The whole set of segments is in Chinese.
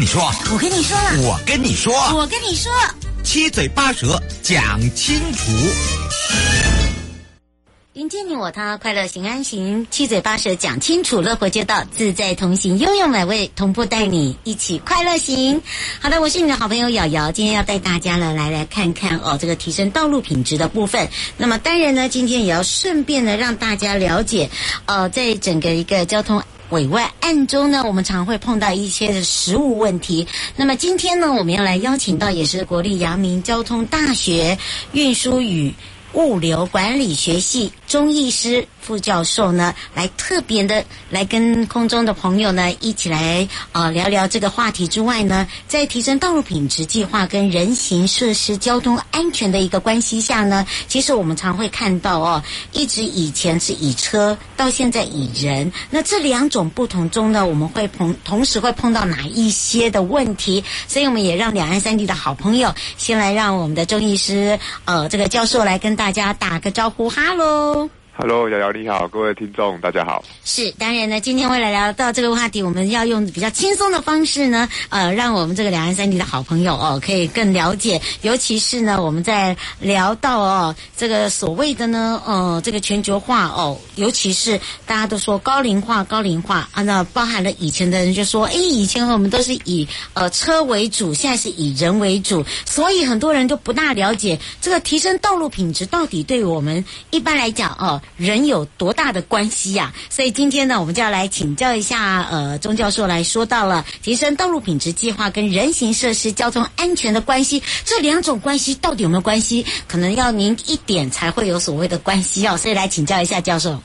跟你说，我跟你说了，我跟你说，我跟你说。七嘴八舌讲清楚，迎接你我他，快乐行安行。七嘴八舌讲清楚，乐活街道自在同行，悠悠美味同步带你一起快乐行。好的，我是你的好朋友瑶瑶，今天要带大家呢来来看看哦，这个提升道路品质的部分。那么当然呢，今天也要顺便呢让大家了解，呃，在整个一个交通。委外案中呢，我们常会碰到一些的实务问题。那么今天呢，我们要来邀请到也是国立阳明交通大学运输与物流管理学系中医师。副教授呢，来特别的来跟空中的朋友呢一起来呃聊聊这个话题之外呢，在提升道路品质计划跟人行设施交通安全的一个关系下呢，其实我们常会看到哦，一直以前是以车，到现在以人，那这两种不同中呢，我们会碰同时会碰到哪一些的问题？所以我们也让两岸三地的好朋友先来让我们的钟医师呃这个教授来跟大家打个招呼，哈喽。Hello，瑶瑶你好，各位听众大家好。是，当然呢，今天为了聊到这个话题，我们要用比较轻松的方式呢，呃，让我们这个两岸三地的好朋友哦，可以更了解。尤其是呢，我们在聊到哦，这个所谓的呢，呃，这个全球化哦，尤其是大家都说高龄化，高龄化啊，那包含了以前的人就说，哎，以前我们都是以呃车为主，现在是以人为主，所以很多人都不大了解这个提升道路品质到底对我们一般来讲哦。人有多大的关系呀、啊？所以今天呢，我们就要来请教一下，呃，钟教授来说到了提升道路品质计划跟人行设施交通安全的关系，这两种关系到底有没有关系？可能要您一点才会有所谓的关系哦。所以来请教一下教授。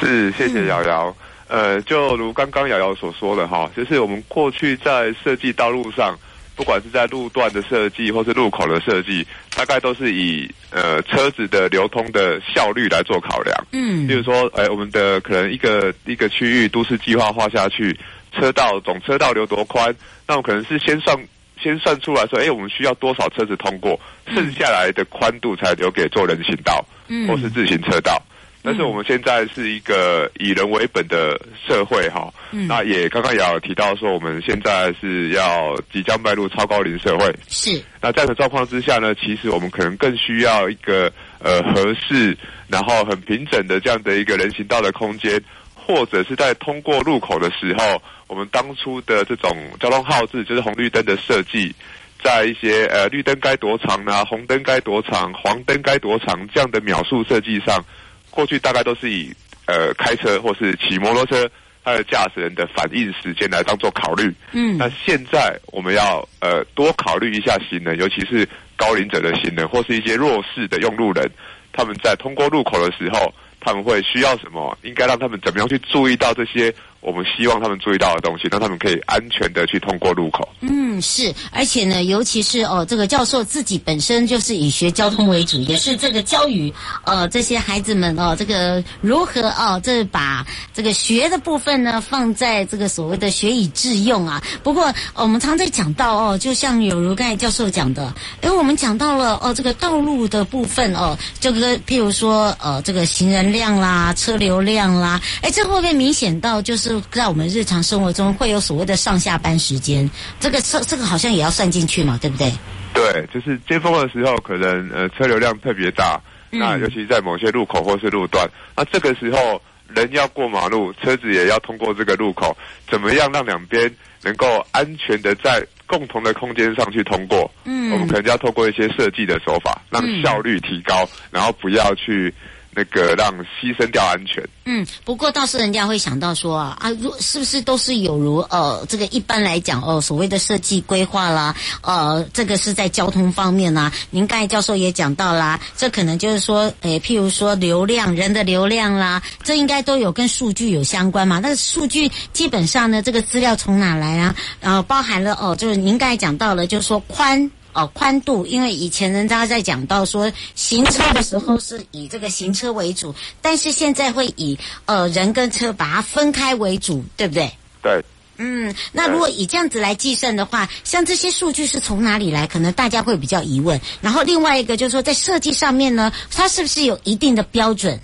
是，谢谢瑶瑶。嗯、呃，就如刚刚瑶瑶所说的哈，就是我们过去在设计道路上。不管是在路段的设计，或是路口的设计，大概都是以呃车子的流通的效率来做考量。嗯，比如说，哎、欸，我们的可能一个一个区域都市计划画下去，车道总车道留多宽，那我可能是先算先算出来说，哎、欸，我们需要多少车子通过，剩下来的宽度才留给做人行道，嗯，或是自行车道。但是我们现在是一个以人为本的社会哈，嗯、那也刚刚也有提到说，我们现在是要即将迈入超高龄社会。是。那这样的状况之下呢，其实我们可能更需要一个呃合适，然后很平整的这样的一个人行道的空间，或者是在通过路口的时候，我们当初的这种交通号志就是红绿灯的设计，在一些呃绿灯该多长呢，红灯该多长，黄灯该多长这样的秒数设计上。过去大概都是以呃开车或是骑摩托车，它的驾驶人的反应时间来当做考虑。嗯，那现在我们要呃多考虑一下行人，尤其是高龄者的行人或是一些弱势的用路人，他们在通过路口的时候，他们会需要什么？应该让他们怎么样去注意到这些？我们希望他们注意到的东西，让他们可以安全的去通过路口。嗯，是，而且呢，尤其是哦，这个教授自己本身就是以学交通为主，也是这个教育呃这些孩子们哦，这个如何哦，这把这个学的部分呢放在这个所谓的学以致用啊。不过我们常在讲到哦，就像有如刚才教授讲的，因为我们讲到了哦，这个道路的部分哦，这个譬如说呃，这个行人量啦、车流量啦，哎，这会不会明显到就是？是在我们日常生活中会有所谓的上下班时间，这个这这个好像也要算进去嘛，对不对？对，就是尖峰的时候，可能呃车流量特别大，嗯、那尤其在某些路口或是路段，那这个时候人要过马路，车子也要通过这个路口，怎么样让两边能够安全的在共同的空间上去通过？嗯，我们可能就要透过一些设计的手法，让效率提高，嗯、然后不要去。那个让牺牲掉安全。嗯，不过倒是人家会想到说啊啊，如是不是都是有如呃，这个一般来讲哦，所谓的设计规划啦，呃，这个是在交通方面啦。您刚才教授也讲到啦，这可能就是说，诶，譬如说流量，人的流量啦，这应该都有跟数据有相关嘛。那数据基本上呢，这个资料从哪来啊？然后包含了哦，就是您刚才讲到了，就是说宽。哦，宽度，因为以前人家在讲到说行车的时候是以这个行车为主，但是现在会以呃人跟车把它分开为主，对不对？对。嗯，那如果以这样子来计算的话，像这些数据是从哪里来？可能大家会比较疑问。然后另外一个就是说，在设计上面呢，它是不是有一定的标准？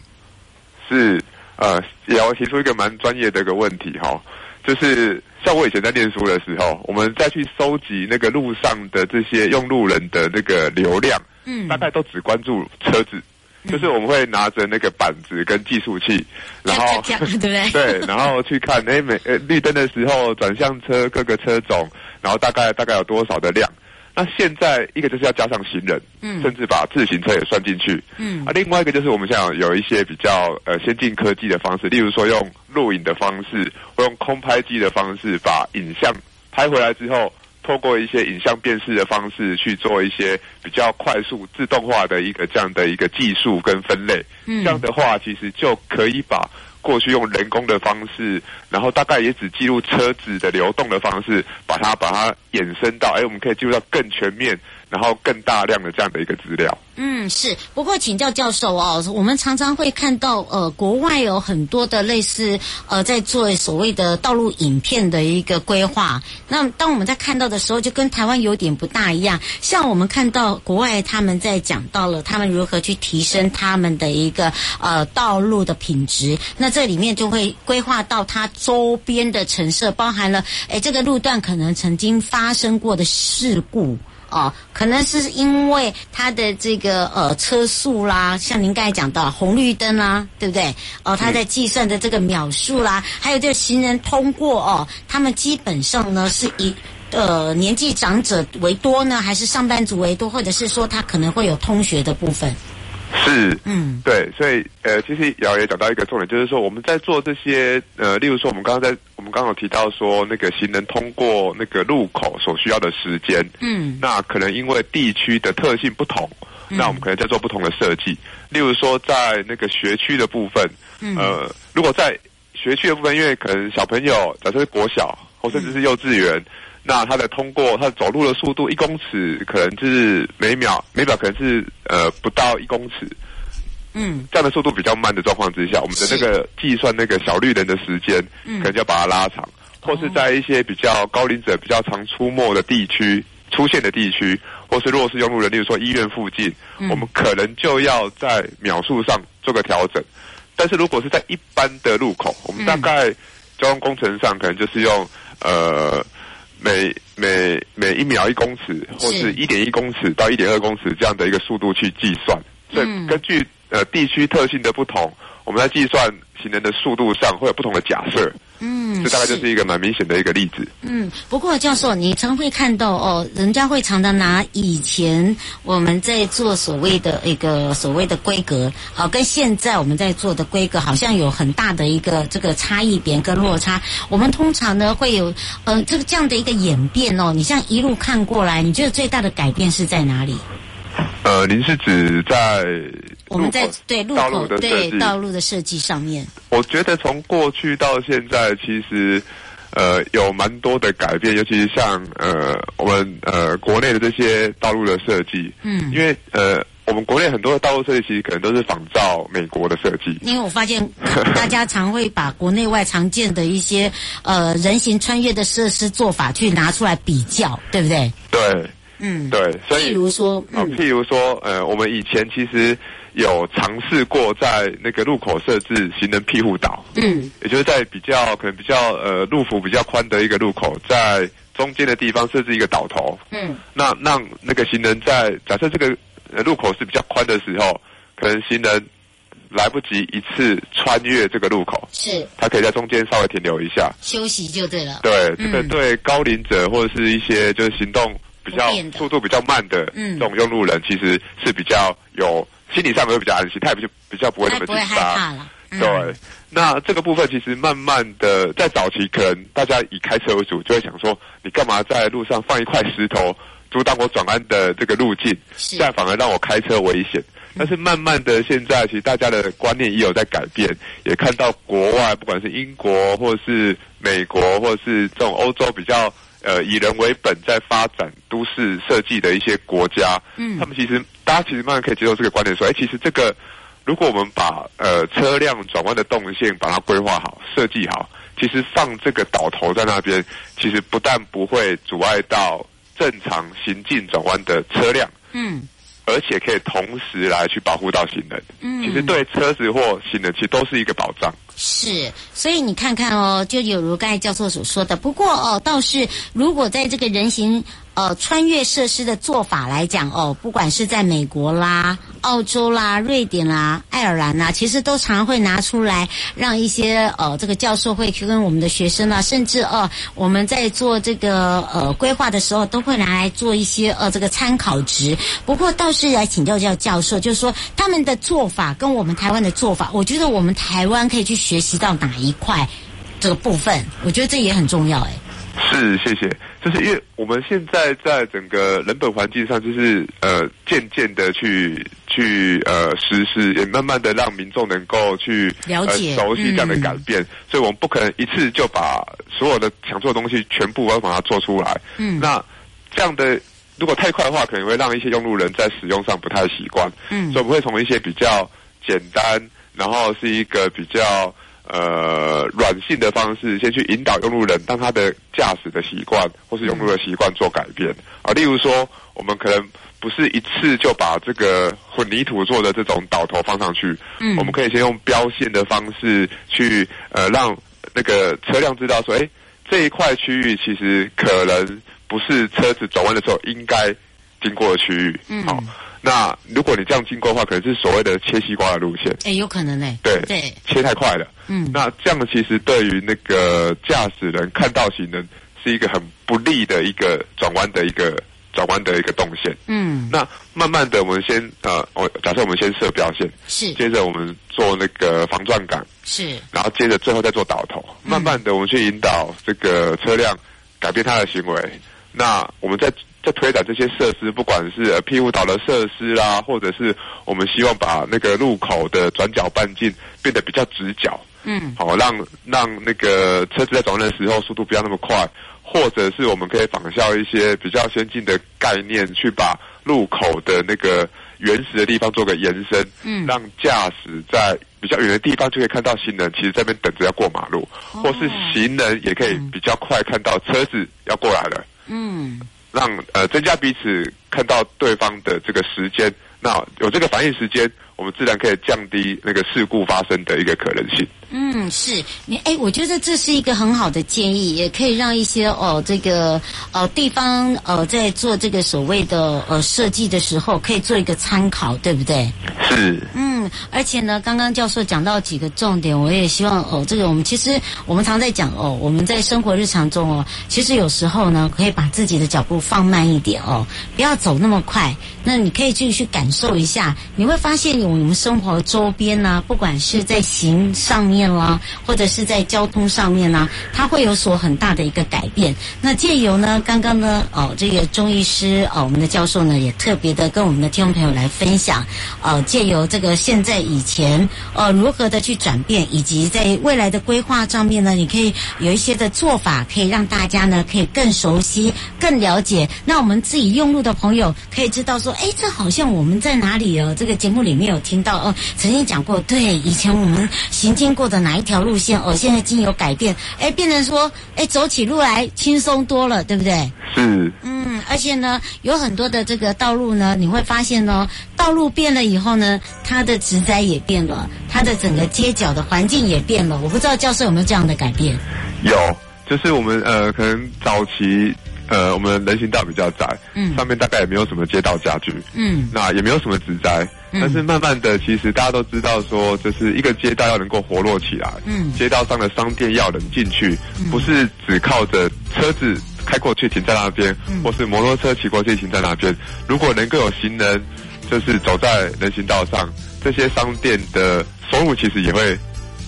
是，呃，也要提出一个蛮专业的一个问题哈，就是。像我以前在念书的时候，我们再去收集那个路上的这些用路人的那个流量，嗯，大概都只关注车子，嗯、就是我们会拿着那个板子跟计数器，然后对不对？对，然后去看，哎，每呃绿灯的时候转向车各个车种，然后大概大概有多少的量。那现在一个就是要加上行人，嗯，甚至把自行车也算进去，嗯，啊，另外一个就是我们想有一些比较呃先进科技的方式，例如说用录影的方式，或用空拍机的方式，把影像拍回来之后，透过一些影像辨识的方式去做一些比较快速自动化的一个这样的一个技术跟分类，嗯，这样的话其实就可以把。过去用人工的方式，然后大概也只记录车子的流动的方式，把它把它衍生到，哎，我们可以记录到更全面。然后更大量的这样的一个资料，嗯，是。不过请教教授哦，我们常常会看到呃，国外有很多的类似呃，在做所谓的道路影片的一个规划。那当我们在看到的时候，就跟台湾有点不大一样。像我们看到国外他们在讲到了他们如何去提升他们的一个呃道路的品质，那这里面就会规划到它周边的城市，包含了哎这个路段可能曾经发生过的事故。哦，可能是因为它的这个呃车速啦，像您刚才讲到红绿灯啦，对不对？哦，它在计算的这个秒数啦，还有这个行人通过哦，他们基本上呢是以呃年纪长者为多呢，还是上班族为多，或者是说他可能会有通学的部分？是，嗯，对，所以呃，其实瑶也讲到一个重点，就是说我们在做这些呃，例如说我们刚刚在我们刚刚有提到说那个行人通过那个路口所需要的时间，嗯，那可能因为地区的特性不同，嗯、那我们可能在做不同的设计。例如说在那个学区的部分，嗯、呃，如果在学区的部分，因为可能小朋友假设是国小或甚至是幼稚园。嗯那它的通过，它走路的速度一公尺可能就是每秒，每秒可能是呃不到一公尺，嗯，这样的速度比较慢的状况之下，我们的那个计算那个小绿人的时间，嗯，可能就要把它拉长，嗯、或是在一些比较高龄者比较常出没的地区出现的地区，或是弱势用路人，例如说医院附近，嗯、我们可能就要在秒数上做个调整。但是如果是在一般的路口，我们大概交通工程上可能就是用呃。每每每一秒一公尺，或是一点一公尺到一点二公尺这样的一个速度去计算，所以根据呃地区特性的不同，我们在计算行人的速度上会有不同的假设。嗯，这大概就是一个蛮明显的一个例子。嗯，不过教授，你常会看到哦，人家会常常拿以前我们在做所谓的一个所谓的规格，好，跟现在我们在做的规格好像有很大的一个这个差异点跟落差。我们通常呢会有呃这个这样的一个演变哦，你像一路看过来，你觉得最大的改变是在哪里？呃，您是指在？我们在对路口对道路的设计上面，我觉得从过去到现在，其实呃有蛮多的改变，尤其是像呃我们呃国内的这些道路的设计，嗯，因为呃我们国内很多的道路设计其实可能都是仿照美国的设计，因为我发现 大家常会把国内外常见的一些呃人行穿越的设施做法去拿出来比较，对不对？对，嗯，对，所以譬如说，嗯，譬如说，呃，我们以前其实。有尝试过在那个路口设置行人庇护岛，嗯，也就是在比较可能比较呃路幅比较宽的一个路口，在中间的地方设置一个岛头，嗯，那让那个行人在假设这个呃路口是比较宽的时候，可能行人来不及一次穿越这个路口，是。他可以在中间稍微停留一下，休息就对了。对，嗯。这个对高龄者或者是一些就是行动比较速度比较慢的嗯。这种用路人，其实是比较有心理上面会比较安心，他也比较比较不会那么紧张。对，那这个部分其实慢慢的在早期，可能大家以开车为主，就会想说，你干嘛在路上放一块石头阻挡我转弯的这个路径，是。这样反而让我开车危险。但是慢慢的，现在其实大家的观念也有在改变，也看到国外不管是英国或是美国，或是这种欧洲比较呃以人为本在发展都市设计的一些国家，嗯。他们其实大家其实慢慢可以接受这个观点，说，哎，其实这个。如果我们把呃车辆转弯的动线把它规划好、设计好，其实放这个导头在那边，其实不但不会阻碍到正常行进转弯的车辆，嗯而且可以同时来去保护到行人。嗯，其实对车子或行人，其实都是一个保障。是，所以你看看哦，就有如刚才教授所说的。不过哦，倒是如果在这个人行呃穿越设施的做法来讲哦，不管是在美国啦、澳洲啦、瑞典啦、爱尔兰啦，其实都常会拿出来让一些呃这个教授会去跟我们的学生啊，甚至呃我们在做这个呃规划的时候，都会拿来做一些呃这个参考值。不过倒是来请教教教授，就是说他们的做法跟我们台湾的做法，我觉得我们台湾可以去学习到哪一块这个部分，我觉得这也很重要哎。是，谢谢。就是因为我们现在在整个人本环境上，就是呃渐渐的去去呃实施，也慢慢的让民众能够去了解呃、熟悉这样的改变。所以我们不可能一次就把所有的想做的东西全部都把它做出来。嗯，那这样的如果太快的话，可能会让一些用路人在使用上不太习惯。嗯所以我们会从一些比较简单，然后是一个比较。呃，软性的方式先去引导用路人，让他的驾驶的习惯或是用路的习惯做改变啊。例如说，我们可能不是一次就把这个混凝土做的这种导头放上去，嗯我们可以先用标线的方式去呃，让那个车辆知道说，哎，这一块区域其实可能不是车子转弯的时候应该经过的区域，嗯好。那如果你这样经过的话，可能是所谓的切西瓜的路线，哎，有可能呢。对对，切太快了。嗯，那这样其实对于那个驾驶人看到行人是一个很不利的一个转弯的一个转弯的一个动线。嗯，那慢慢的，我们先呃，我假设我们先设标线，是接着我们做那个防撞杆，是，然后接着最后再做导头。嗯慢慢的，我们去引导这个车辆改变它的行为。那我们在在推展这些设施，不管是呃庇护岛的设施啦，或者是我们希望把那个路口的转角半径变得比较直角。嗯。好，让让那个车子在转弯的时候速度不要那么快，或者是我们可以仿效一些比较先进的概念，去把路口的那个原始的地方做个延伸，嗯让驾驶在比较远的地方就可以看到行人，其实在那边等着要过马路，哦或是行人也可以比较快看到车子要过来了，嗯让呃增加彼此看到对方的这个时间，那有这个反应时间，我们自然可以降低那个事故发生的一个可能性。嗯，是你哎，我觉得这是一个很好的建议，也可以让一些哦，这个呃地方呃在做这个所谓的呃设计的时候，可以做一个参考，对不对？是。嗯，而且呢，刚刚教授讲到几个重点，我也希望哦，这个我们其实我们常在讲哦，我们在生活日常中哦，其实有时候呢，可以把自己的脚步放慢一点哦，不要走那么快。那你可以去去感受一下，你会发现我们生活周边呢，不管是在行上面面啦，或者是在交通上面呢，它会有所很大的一个改变。那借由呢，刚刚呢，哦，这个中医师哦，我们的教授呢，也特别的跟我们的听众朋友来分享，哦，借由这个现在以前呃如何的去转变，以及在未来的规划上面呢，你可以有一些的做法，可以让大家呢可以更熟悉、更了解。那我们自己用路的朋友可以知道说，哎，这好像我们在哪里哦？这个节目里面有听到哦，曾经讲过，对，以前我们 行经过的哪一条路线哦，现在经有改变，哎，变成说，哎，走起路来轻松多了，对不对？是，嗯，而且呢，有很多的这个道路呢，你会发现呢，道路变了以后呢，它的植栽也变了，它的整个街角的环境也变了。我不知道教授有没有这样的改变？有，就是我们呃，可能早期。呃，我们人行道比较窄，嗯，上面大概也没有什么街道家具，嗯，那也没有什么植栽，嗯，但是慢慢的，其实大家都知道说，就是一个街道要能够活络起来，嗯，街道上的商店要能进去，嗯，不是只靠着车子开过去停在那边，嗯，或是摩托车骑过去停在那边，如果能够有行人，就是走在人行道上，这些商店的收入其实也会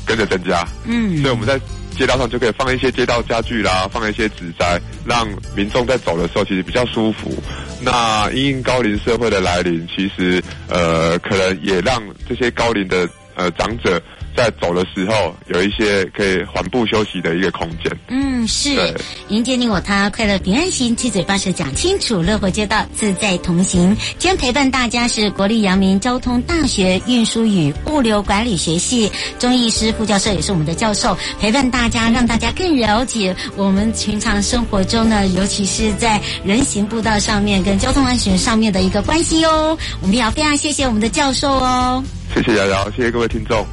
跟着增加，嗯，所以我们在。街道上就可以放一些街道家具啦，放一些植栽，让民众在走的时候其实比较舒服。那因应高龄社会的来临，其实呃，可能也让这些高龄的呃长者。在走的时候，有一些可以缓步休息的一个空间。嗯，是。迎接你我他，快乐平安行，七嘴八舌讲清楚，乐活街道自在同行。今天陪伴大家是国立阳明交通大学运输与物流管理学系钟义师副教授，也是我们的教授，陪伴大家，让大家更了解我们平常生活中呢，尤其是在人行步道上面跟交通安全上面的一个关系哦。我们也要非常谢谢我们的教授哦。谢谢瑶瑶，谢谢各位听众。